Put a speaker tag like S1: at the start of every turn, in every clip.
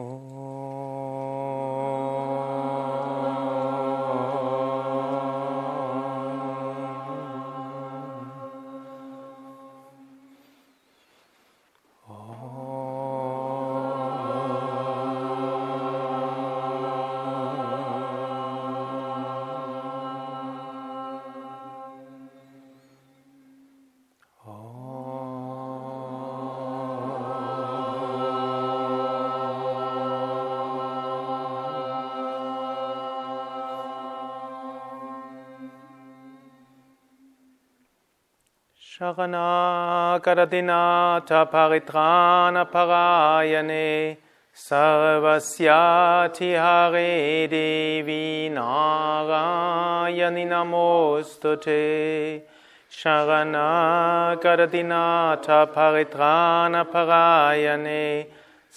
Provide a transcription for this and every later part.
S1: Oh. शरणागरदिनाथ परित्राणपरायणे सर्वस्याथि हरे देवी नारायणि नमोऽस्तु ते शरणागरदिनाथ परित्राणपरायणे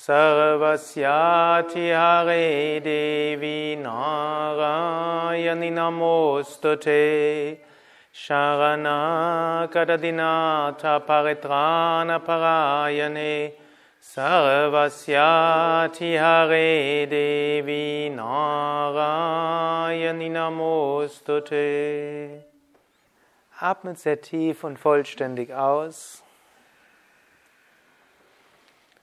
S1: सर्वस्याथि हरे देवी नारायणि नमोऽस्तु ते Kadadinata Paritrana Parayane Sarvasyati Hare Devi Narayani Namostute. Atmet sehr tief und vollständig aus.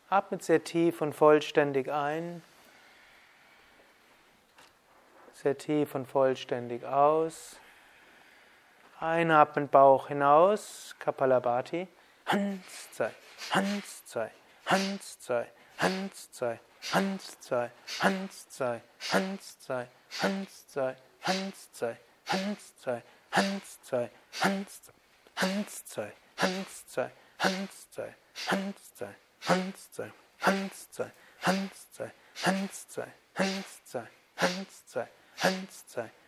S1: Atmet sehr tief und vollständig ein. Sehr tief und vollständig aus. Einatmen, Bauch hinaus, Kapalabhati. Hans, zwei, Hans, zwei, Hans, zwei, Hans, zwei, Hans, zwei, Hans, zwei, Hans, zwei, Hans, zwei, Hans, zwei, Hans, zwei, Hans, zwei, Hans, Hans, zwei, Hans, zwei, Hans, zwei, Hans, zwei, Hans, zwei, Hans, zwei, Hans, zwei, Hans, zwei, Hans, zwei, Hans, zwei, Hans, zwei, Hans, zwei,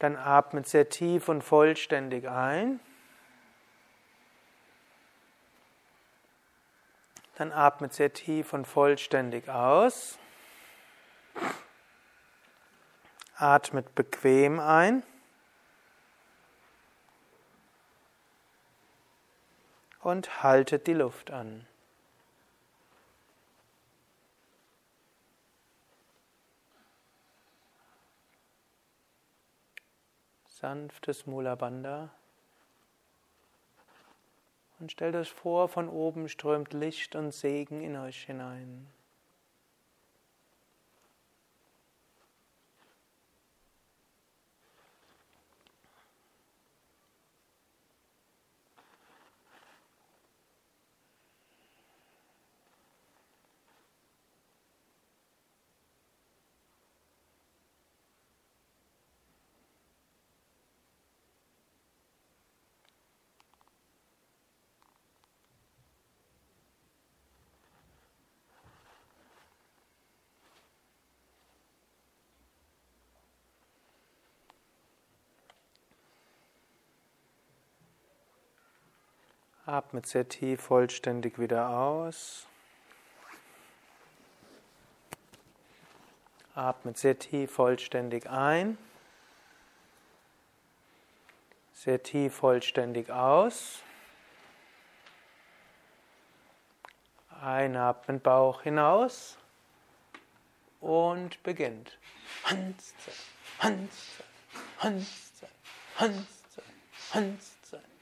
S1: Dann atmet sehr tief und vollständig ein. Dann atmet sehr tief und vollständig aus. Atmet bequem ein. Und haltet die Luft an. Sanftes Mula Bandha. Und stellt euch vor, von oben strömt Licht und Segen in euch hinein. Atmet sehr tief vollständig wieder aus. Atmet sehr tief vollständig ein. Sehr tief vollständig aus. Einatmen, Bauch hinaus. Und beginnt. Hans, Hans, Hans, Hans, Hans,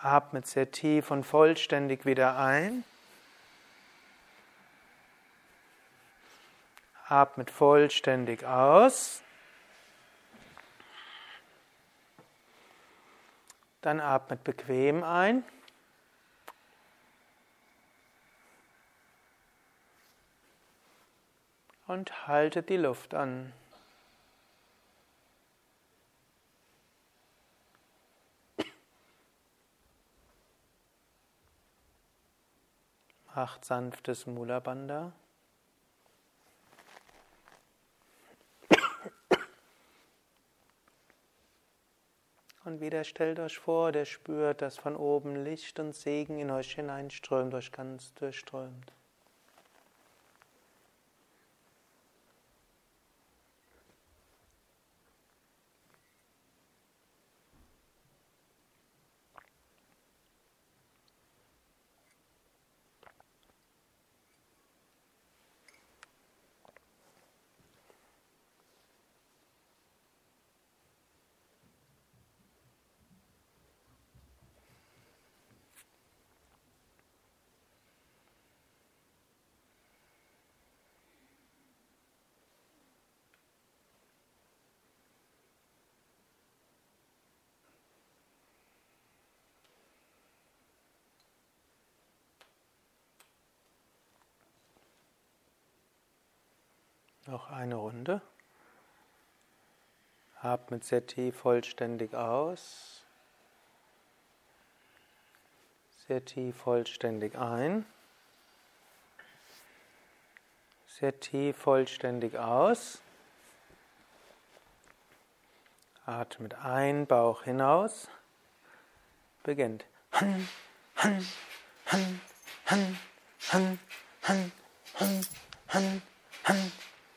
S1: Atmet sehr tief und vollständig wieder ein. Atmet vollständig aus. Dann atmet bequem ein. Und haltet die Luft an. Macht sanftes Mula Bandha. Und wieder stellt euch vor, der spürt, dass von oben Licht und Segen in euch hineinströmt, euch ganz durchströmt. Noch eine Runde. Atmet sehr tief vollständig aus. Sehr tief vollständig ein. Sehr tief vollständig aus. Atmet ein, Bauch hinaus. Beginnt. Han, han, han, han, han, han, han, han, han.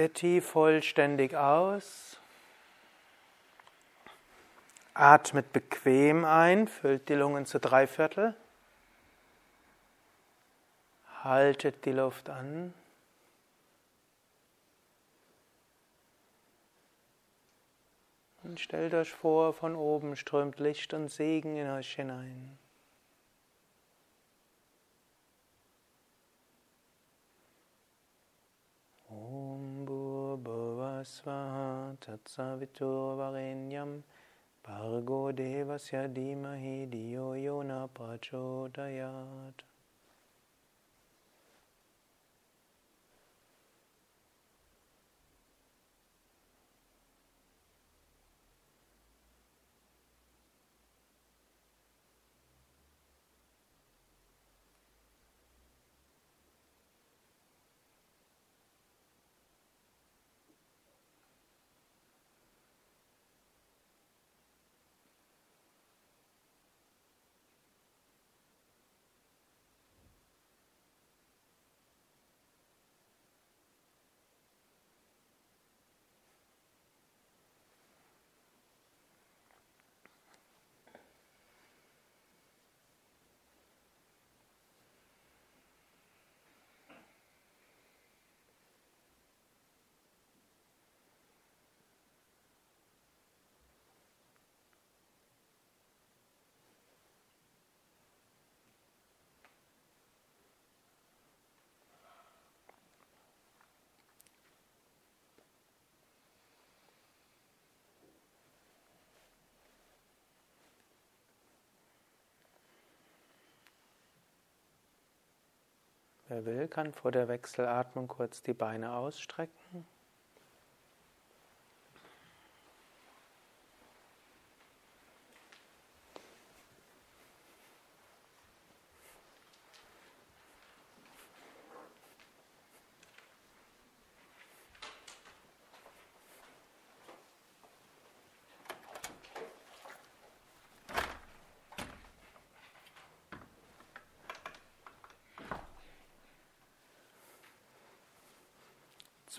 S1: Sehr tief vollständig aus. Atmet bequem ein, füllt die Lungen zu drei Viertel. Haltet die Luft an. Und stellt euch vor, von oben strömt Licht und Segen in euch hinein. Svaha Tatsavitur Varenyam Bhargo Devasya Dimahi Diyo Yona Prachodayat. Wer will, kann vor der Wechselatmung kurz die Beine ausstrecken.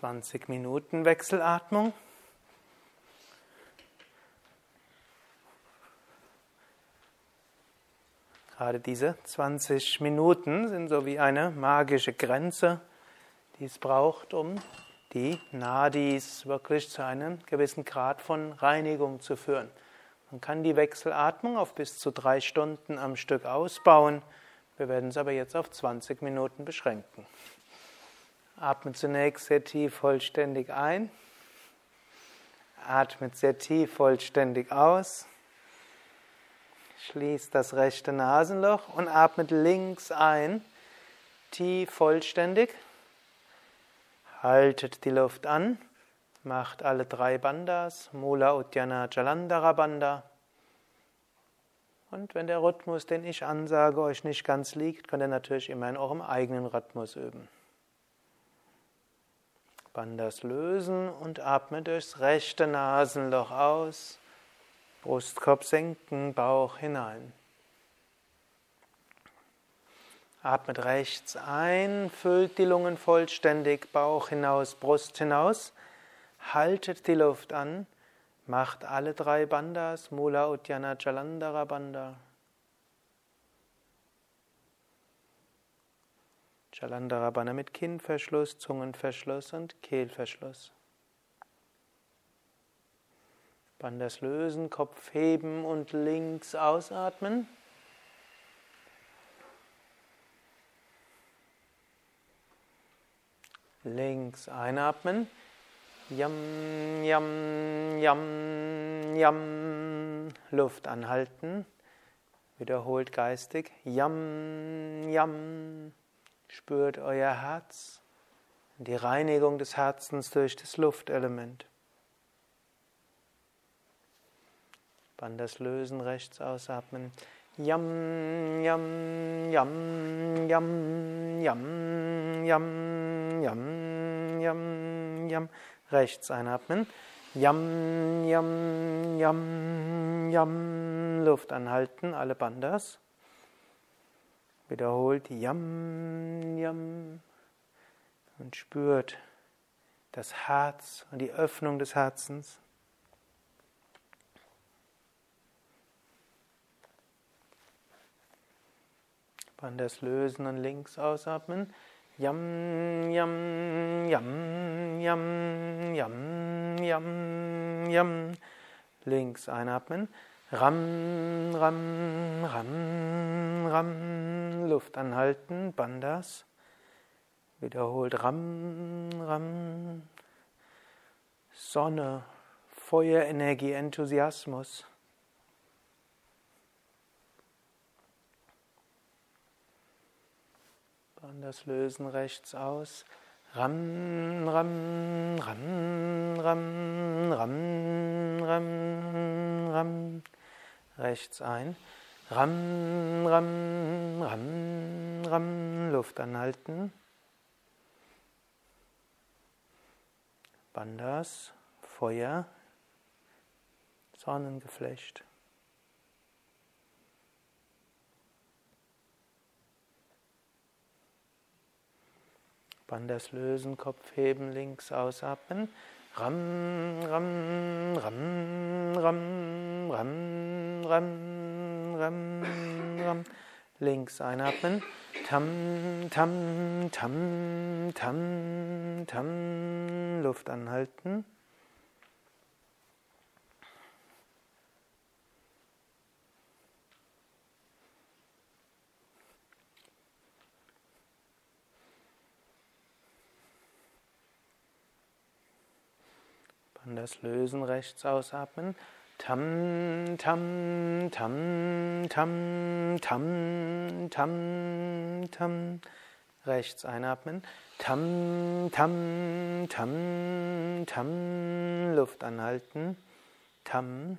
S1: 20 Minuten Wechselatmung. Gerade diese 20 Minuten sind so wie eine magische Grenze, die es braucht, um die Nadis wirklich zu einem gewissen Grad von Reinigung zu führen. Man kann die Wechselatmung auf bis zu drei Stunden am Stück ausbauen. Wir werden es aber jetzt auf 20 Minuten beschränken. Atme zunächst sehr tief vollständig ein. Atme sehr tief vollständig aus. Schließt das rechte Nasenloch und atmet links ein. Tief vollständig. Haltet die Luft an. Macht alle drei Bandas. Mula Uddiyana Jalandhara Banda. Und wenn der Rhythmus, den ich ansage, euch nicht ganz liegt, könnt ihr natürlich immer in eurem eigenen Rhythmus üben. Bandas lösen und atme durchs rechte Nasenloch aus. Brustkorb senken, Bauch hinein. Atmet rechts ein, füllt die Lungen vollständig, Bauch hinaus, Brust hinaus. Haltet die Luft an, macht alle drei Bandas, Mula Uddiyana Jalandhara Banda. Chalandarabana mit Kinnverschluss, Zungenverschluss und Kehlverschluss. Bandas lösen, Kopf heben und links ausatmen. Links einatmen. Yam, yam, yam, yam. Luft anhalten. Wiederholt geistig. Yam, yam. Spürt euer Herz, die Reinigung des Herzens durch das Luftelement. Bandas lösen, rechts ausatmen. Yam, yam, yam, yam, yam, yam, yam, yam, yam. Rechts einatmen. Yam, yam, yam, yam. Luft anhalten, alle Bandas. Wiederholt Yam, Yam und spürt das Herz und die Öffnung des Herzens. das lösen und links ausatmen. Yam, yam, yam, yam, yam, yam, yam. Links einatmen. Ram, Ram, Ram, Ram. Luft anhalten, Bandas. Wiederholt Ram, Ram. Sonne, Feuer, Energie, Enthusiasmus. Bandas lösen rechts aus. Ram, Ram, Ram, Ram, Ram, Ram, Ram rechts ein. Ram, ram, ram, ram, Luft anhalten. Bandas, Feuer, Sonnengeflecht. Bandas lösen, Kopf heben, links ausatmen. Ram, ram, ram, ram, ram, ram, ram, ram. Links einatmen. Tam, tam, tam, tam, tam. Luft anhalten. Und das Lösen rechts ausatmen. Tam, tam, tam, tam, tam, tam, tam. Rechts einatmen. Tam, tam, tam, tam. Luft anhalten. Tam.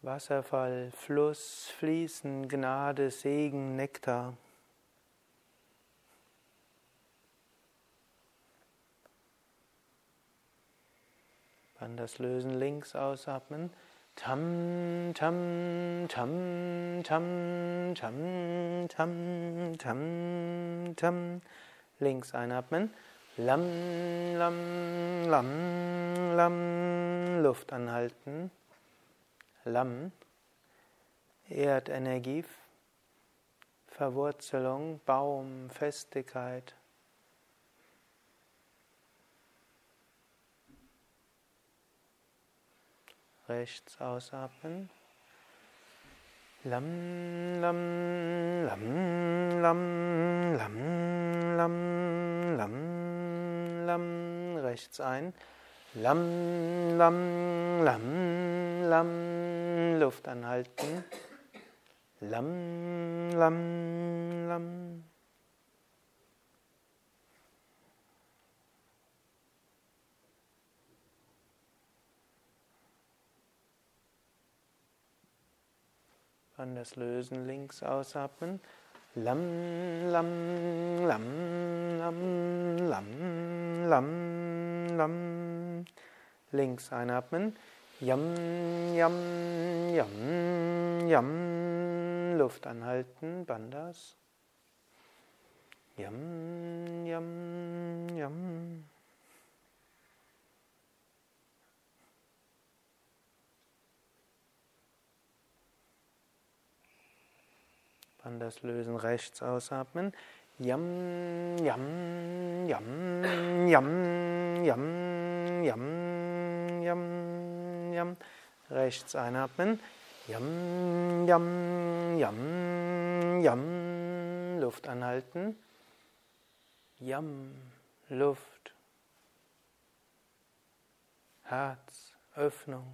S1: Wasserfall, Fluss, Fließen, Gnade, Segen, Nektar. Dann das Lösen links ausatmen. Tam, tam, tam, tam, tam, tam, tam, tam. Links einatmen. Lam, lam, lam, lam. Luft anhalten. Lam. Erdenergie. Verwurzelung, Baum, Festigkeit. Rechts ausatmen. Lam, lam, lam, lam, lam, lam, lam, lam, rechts ein. Lam, lam, lam, lam, Luft anhalten. Lam, lam, lam. Das Lösen links ausatmen. Lam, lam, lam, lam, lam, lam, lam. Links einatmen. Yam, yam, yam, yam. Luft anhalten. Bandas. Yam, yam, yam. Anders lösen, rechts ausatmen. Yam, yam, yam, yam, yam, yam, yam, yam. Rechts einatmen. Yam, yam, yam, yam. Luft anhalten. Yam, Luft. Herz, Öffnung.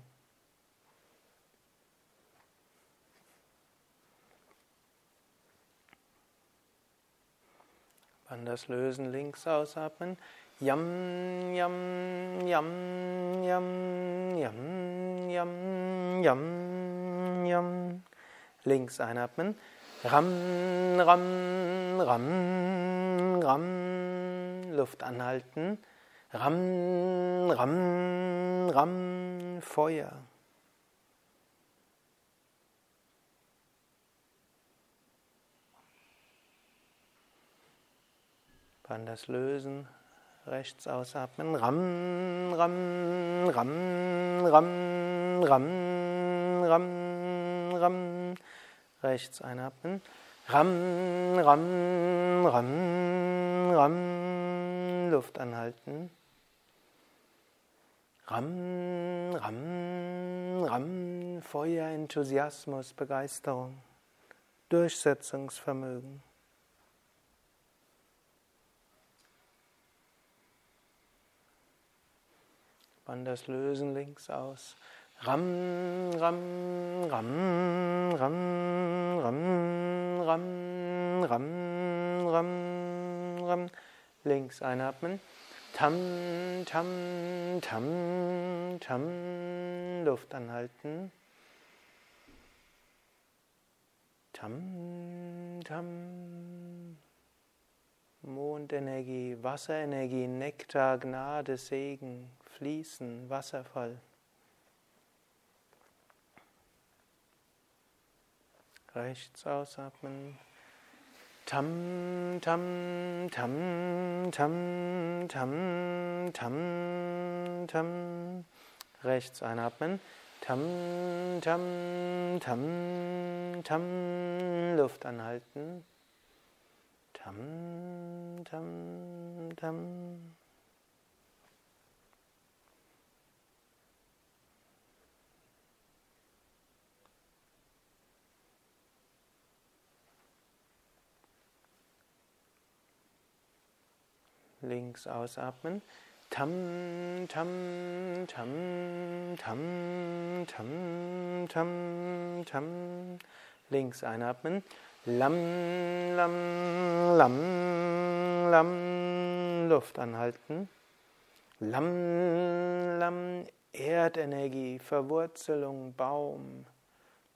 S1: Anders lösen, links ausatmen. Yam, yam, yam, yam, yam, yam, yam, yam. Links einatmen. Ram, ram, ram, ram. Luft anhalten. Ram, ram, ram. Feuer. Dann das Lösen. Rechts ausatmen. Ram, ram, ram, ram, ram, ram, ram. Rechts einatmen. Ram, ram, ram, ram. Luft anhalten. Ram, ram, ram. Feuer, Enthusiasmus, Begeisterung, Durchsetzungsvermögen. Wann das Lösen links aus. Ram, ram, ram, ram, ram, ram, ram, ram, ram. Links einatmen. Tam, tam, tam, tam. Luft anhalten. Tam, tam. Mondenergie, Wasserenergie, Nektar, Gnade, Segen, Fließen, Wasserfall. Rechts ausatmen. Tam, tam, tam, tam, tam, tam, tam. Rechts einatmen. Tam, tam, tam, tam. Luft anhalten. Tam, tam, tam. Links ausatmen. Tam, tam, tam, tam, tam, tam, tam. Links einatmen. Lam, lam, lam, lam, Luft anhalten. Lam, lam, Erdenergie, Verwurzelung, Baum,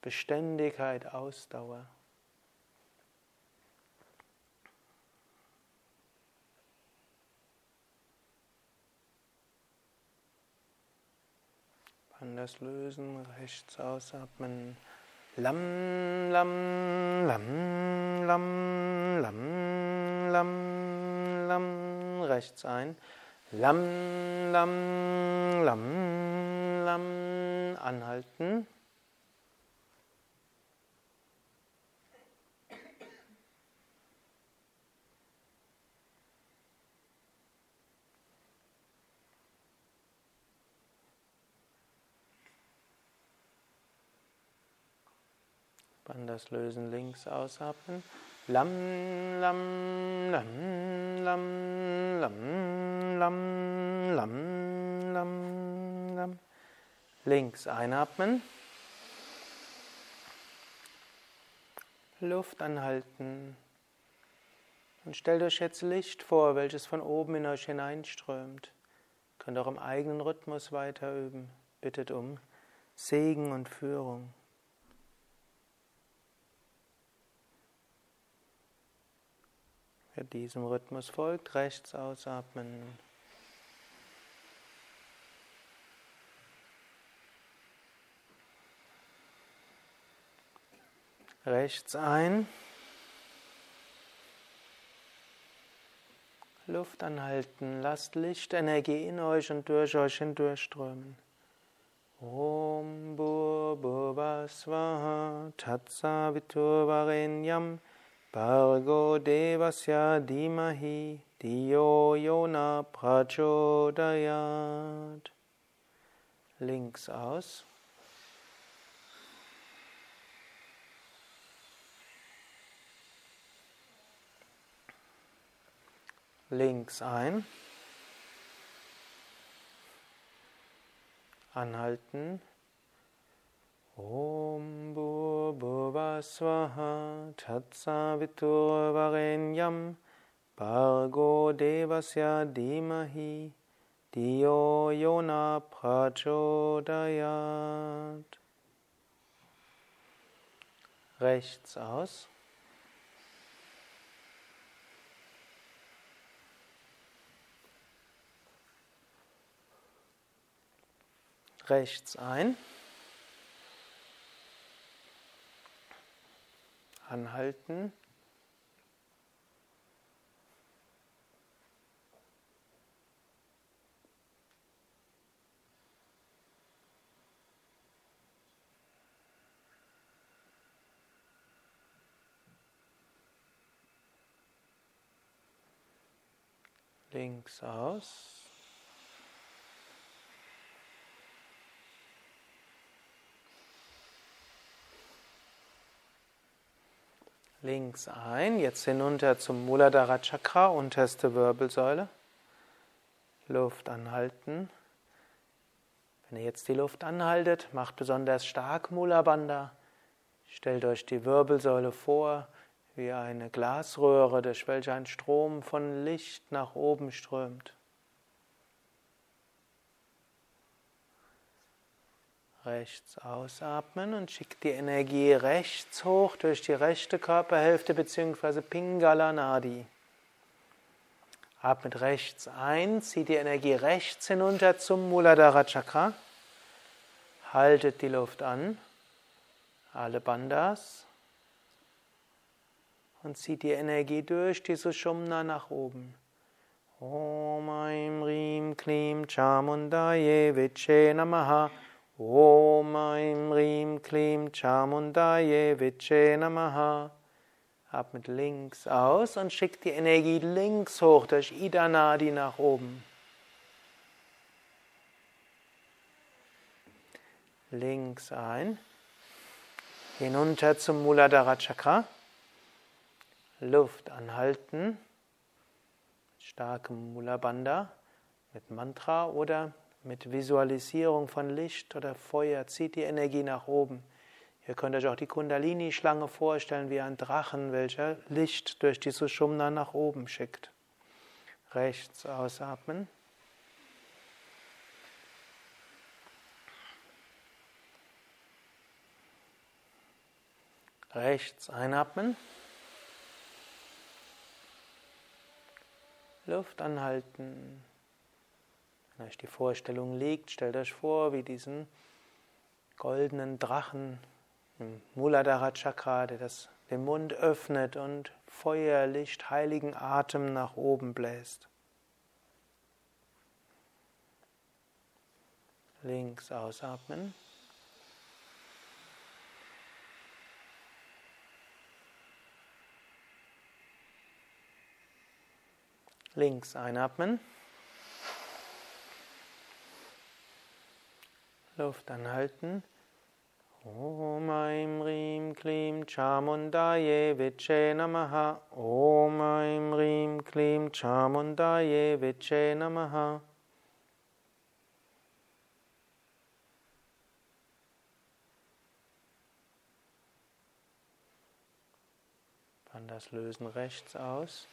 S1: Beständigkeit, Ausdauer. Anders lösen, rechts ausatmen. Lam, lam, lam, lam, lam, lam, lam, rechts ein. Lam, lam, lam, lam, anhalten. Anders lösen, links ausatmen. Lam, lam, lam, lam, lam, lam, lam, lam, lam. Links einatmen. Luft anhalten. Und stellt euch jetzt Licht vor, welches von oben in euch hineinströmt. Könnt auch im eigenen Rhythmus weiter üben. Bittet um Segen und Führung. Wer diesem Rhythmus folgt, rechts ausatmen. Rechts ein. Luft anhalten, lasst Lichtenergie in euch und durch euch hindurchströmen. Om Bhur Swaha Tatsavitur Bargo Devasya Dimahi Diyo Yona Prachodayat. Links aus. Links ein. Anhalten. Om Bhurva Swaha Tatsavitur Varenyam Bargo Devasya Dimahi Diyo Yona Prachodayat Rechts aus. Rechts ein. Anhalten. Links aus. Links ein, jetzt hinunter zum Muladhara Chakra, unterste Wirbelsäule. Luft anhalten. Wenn ihr jetzt die Luft anhaltet, macht besonders stark Mula Bandha. Stellt euch die Wirbelsäule vor wie eine Glasröhre, durch welche ein Strom von Licht nach oben strömt. Rechts ausatmen und schickt die Energie rechts hoch durch die rechte Körperhälfte bzw. Pingala Nadi. Atmet rechts ein, zieht die Energie rechts hinunter zum Muladhara Chakra. Haltet die Luft an, alle Bandas. Und zieht die Energie durch die Sushumna nach oben. Om Aim Rim Klim Chamundaye Viche Namaha Om Aim Rim Klim Chamundaye Viche Namaha. Atmet links aus und schickt die Energie links hoch durch Ida Nadi nach oben. Links ein. Hinunter zum Muladhara Chakra. Luft anhalten. Starke Mula Bandha mit Mantra oder mit Visualisierung von Licht oder Feuer zieht die Energie nach oben. Ihr könnt euch auch die Kundalini-Schlange vorstellen wie ein Drachen, welcher Licht durch die Sushumna nach oben schickt. Rechts ausatmen. Rechts einatmen. Luft anhalten. Wenn euch die Vorstellung liegt, stellt euch vor, wie diesen goldenen Drachen im Muladhara Chakra, der das, den Mund öffnet und Feuerlicht, heiligen Atem nach oben bläst. Links ausatmen. Links einatmen. Luft anhalten. Om Aim Rim Klim Chamundaye Viche Namaha. Om Aim Rim Klim Chamundaye Viche Namaha. Dann das Lösen rechts aus.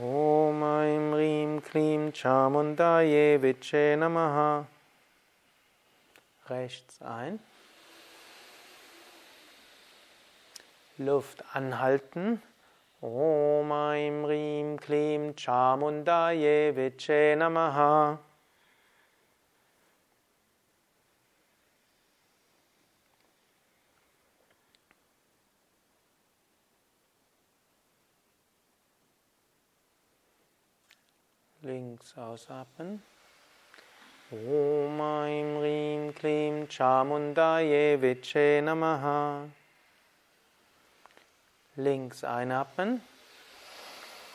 S1: Om Aim Rim Klim Chamundaye Viche Namaha. Rechts ein. Luft anhalten. Om Aim Rim Klim Chamundaye Viche Namaha. Links ausatmen. Om Aim Rim Klim Chamundaye Viche Namaha. Links einatmen.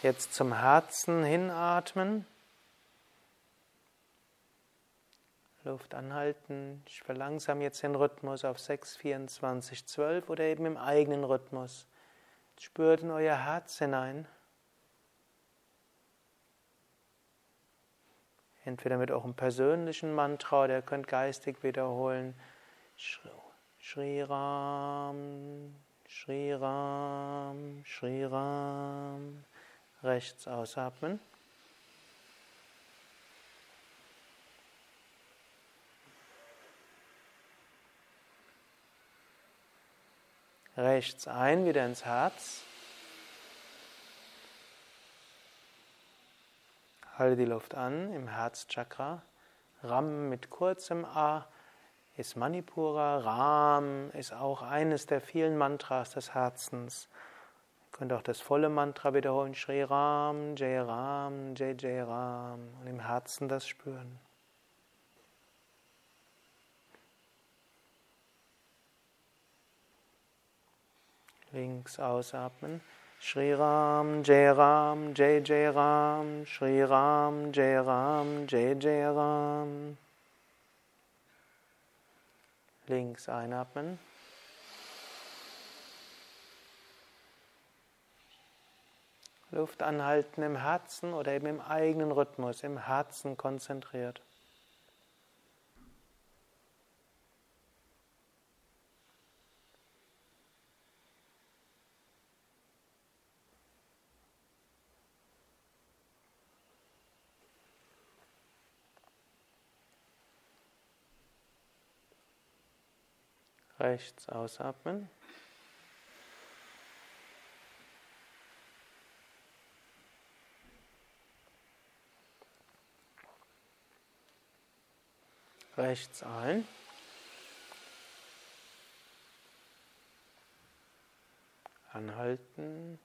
S1: Jetzt zum Herzen hinatmen. Luft anhalten. Ich verlangsame jetzt den Rhythmus auf 6, 24, 12 oder eben im eigenen Rhythmus. Spürt in euer Herz hinein. Entweder mit eurem persönlichen Mantra oder ihr könnt geistig wiederholen. Shri Ram, Shri Ram, Shri Ram. Rechts ausatmen. Rechts ein, wieder ins Herz. Halte die Luft an im Herzchakra. Ram mit kurzem A ist Manipura. Ram ist auch eines der vielen Mantras des Herzens. Ihr könnt auch das volle Mantra wiederholen. Shri Ram, Jai Ram, Jai Jai Ram. Und im Herzen das spüren. Links ausatmen. Shri Ram, Jai Ram, Jai Jai Ram, Shri Ram, Jai Ram, Jai Jai Ram. Links einatmen. Luft anhalten im Herzen oder eben im eigenen Rhythmus, im Herzen konzentriert. Rechts ausatmen. Rechts ein. Anhalten.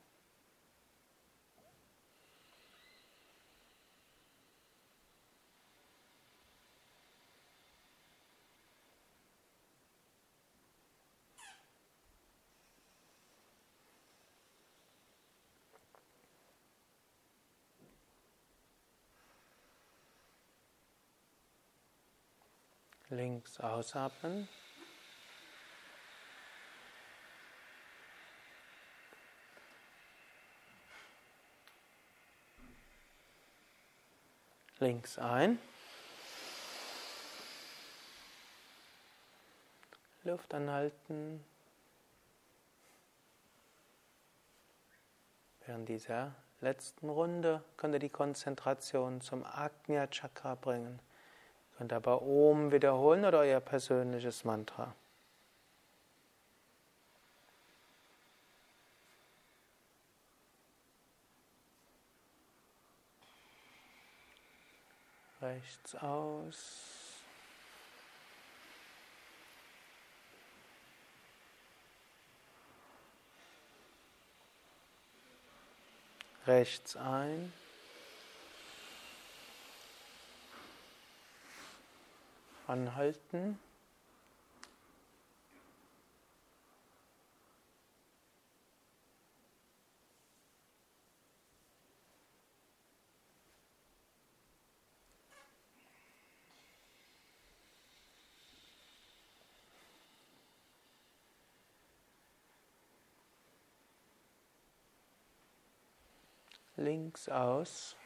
S1: Links ausatmen. Links ein. Luft anhalten. Während dieser letzten Runde könnt ihr die Konzentration zum Agnya Chakra bringen. Könnt aber Om wiederholen oder euer persönliches Mantra. Rechts aus. rechts ein. Anhalten. links aus.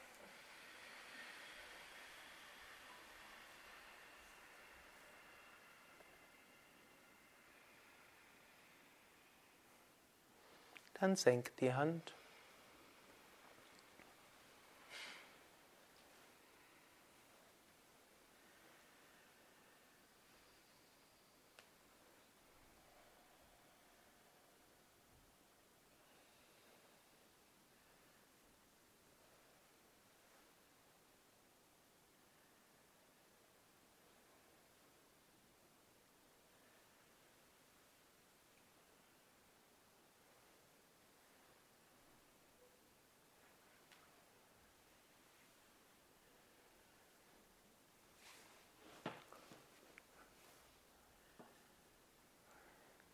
S1: Dann senkt die Hand.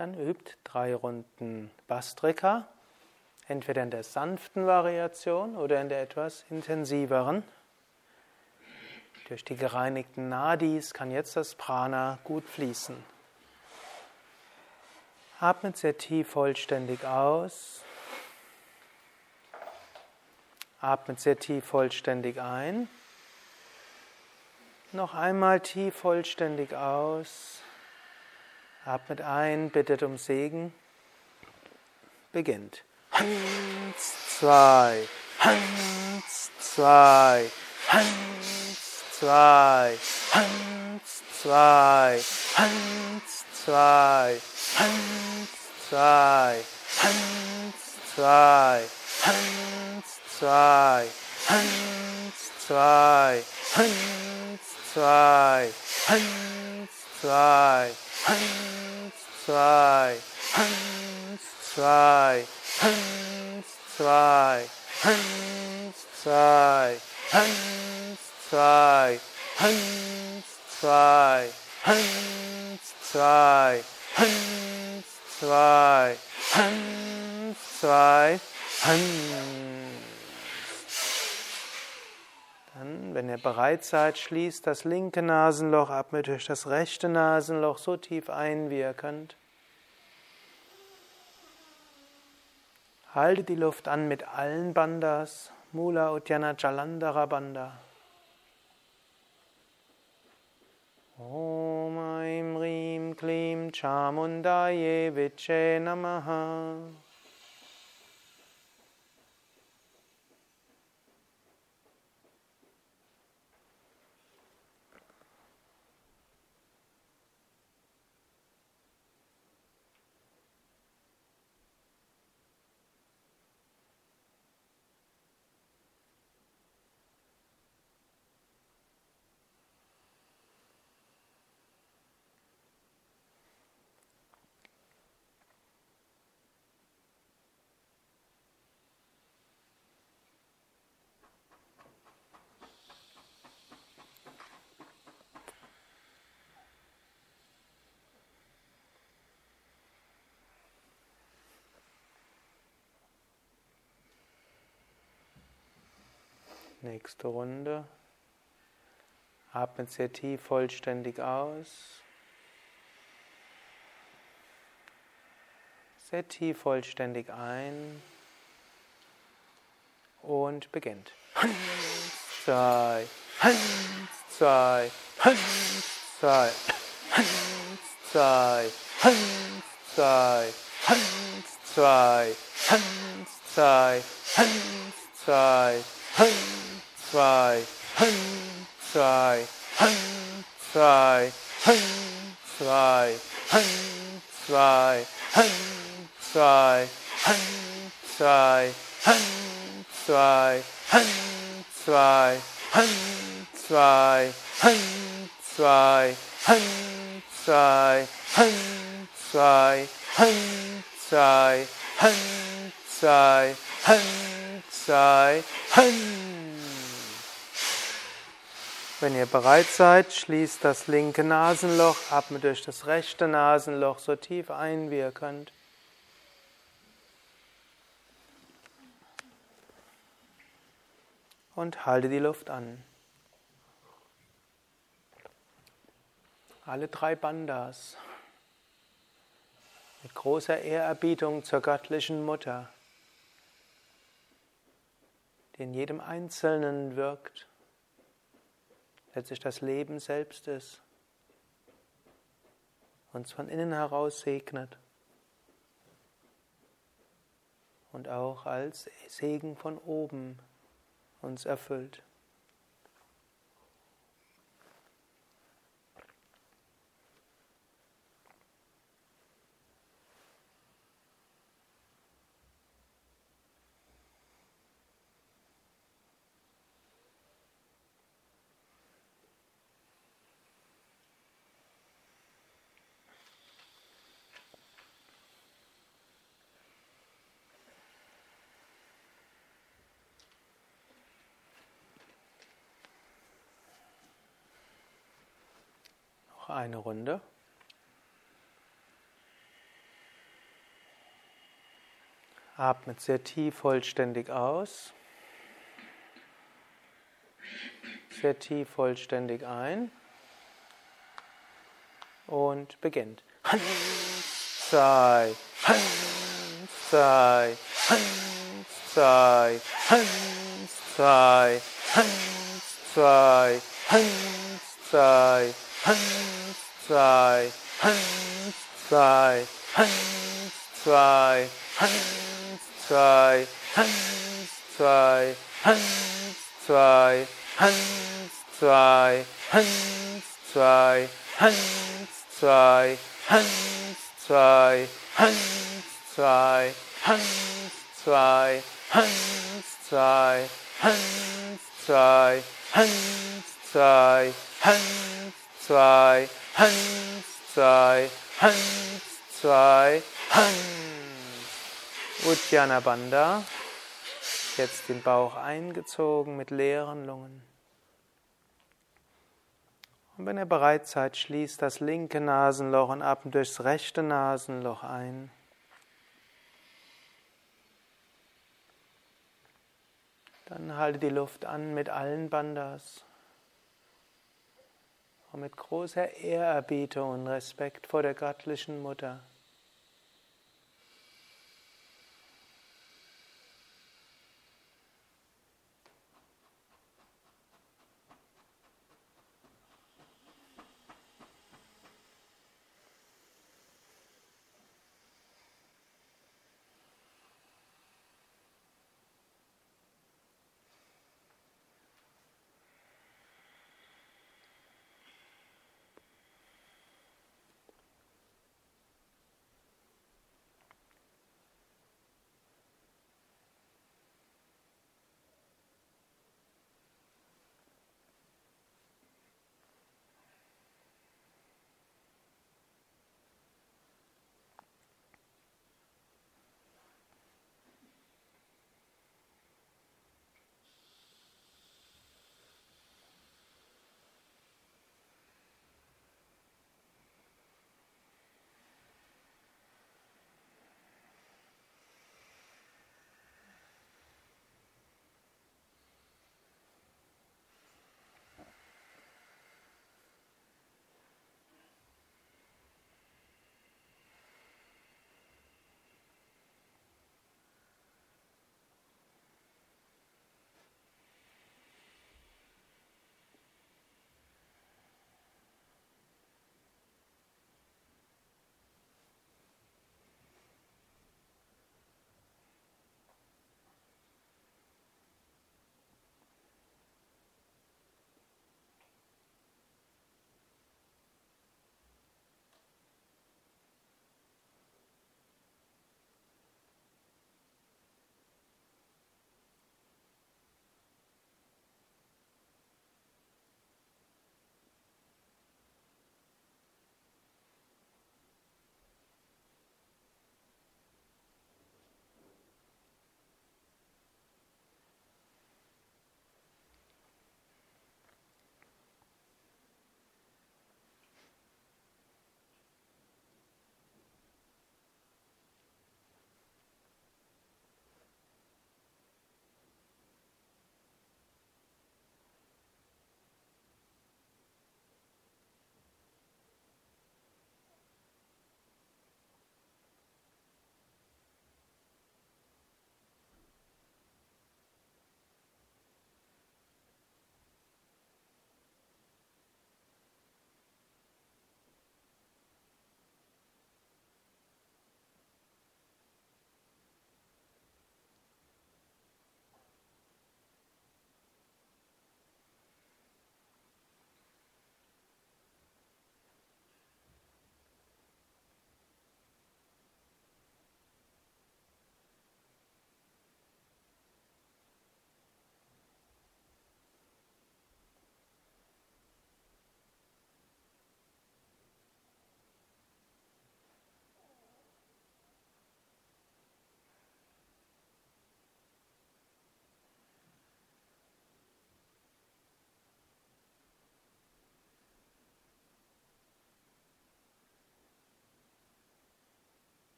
S1: Dann übt drei Runden Bastrika, entweder in der sanften Variation oder in der etwas intensiveren. Durch die gereinigten Nadis kann jetzt das Prana gut fließen. Atmet sehr tief vollständig aus. Atmet sehr tief vollständig ein. Noch einmal tief vollständig aus. Atmet ein, bittet um Segen. Beginnt. Hans, zwei, Hans, zwei, Hans, zwei, Hans, zwei, Hans, zwei, Hans, zwei, Hans, zwei, Hans, zwei, Hans, zwei, Hans, zwei, Hans, zwei, Hans, zwei, Hans, zwei, Hans, zwei, Hans, zwei, Hans, zwei, Hans, zwei, Hans, zwei, Hans, zwei, Hans, zwei, Hans. Dann, wenn ihr bereit seid, schließt das linke Nasenloch ab mit durch das rechte Nasenloch so tief ein, wie ihr könnt. Haltet die Luft an mit allen Bandas, Mula Uddiyana Jalandhara Banda. Om Aim Rim Klim Chamundaye Viche Namaha. Nächste Runde. Atmet sehr tief vollständig aus. Sehr tief vollständig ein. Und beginnt. Hans, zwei, Hans, zwei, Hans, zwei, Hans, zwei, Hans, zwei, Hans, zwei, Hans, zwei, Hans, zwei, Hans, zwei, Hans, zwei, Hans, zwei, Hans, zwei, Hans, zwei, Hans, zwei, Hans, zwei, Hans, zwei, Hans, zwei, Hand, zwei, Hand, zwei, Hand, zwei, Hand, zwei, Hand, zwei, Hand, zwei, Hand, zwei, Hand. Wenn ihr bereit seid, schließt das linke Nasenloch, atmet durch das rechte Nasenloch so tief ein, wie ihr könnt. und halte die Luft an. Alle drei Bandas mit großer Ehrerbietung zur göttlichen Mutter, die in jedem Einzelnen wirkt, letztlich das Leben selbst ist, uns von innen heraus segnet und auch als Segen von oben uns erfüllt. Eine Runde. Atmet sehr tief vollständig aus. Sehr tief vollständig ein. Und beginnt. Hans, zwei, Hans, zwei, Hans, zwei, Hans, zwei, Hans, zwei, Hans, zwei, Hans, zwei, Hans, zwei, Hans, zwei, Hans, zwei, Hans, zwei, Hans, zwei, Hans, zwei, Hans, zwei, Hans, zwei, Hans, zwei, Hans, zwei, Hans, zwei, Hans, zwei, Hans, zwei, Hans, zwei, Hans, zwei, Hans. Uddiyana Bandha. Jetzt den Bauch eingezogen mit leeren Lungen. Und wenn ihr bereit seid, schließt das linke Nasenloch und atmet durchs rechte Nasenloch ein. Dann halte die Luft an mit allen Bandas und mit großer Ehrerbietung und Respekt vor der göttlichen Mutter.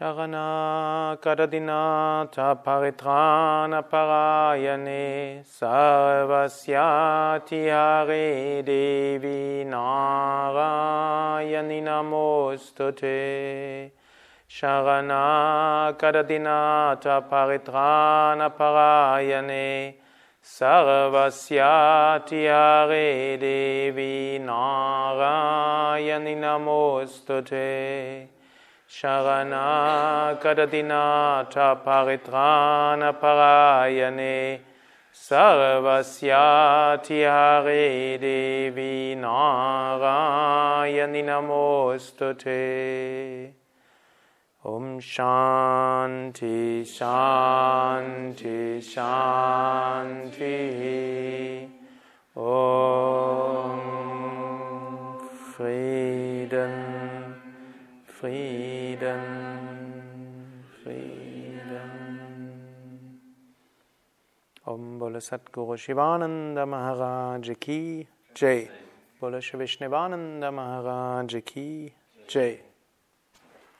S1: Sharanakaradinata paritrana parayane sarvasyati hare devi narayani namostute Sharanakaradinata paritrana parayane sarvasyati hare devi narayani namostute Sharana Kadadinata Paritrana Parayane Sarvasyati Hare Devi Narayani Namostute. Om Shanti Shanti Shanti Bole Satguru Shivananda Maharaj Ki Jai. Bole Shri Maharaj Ki Jai.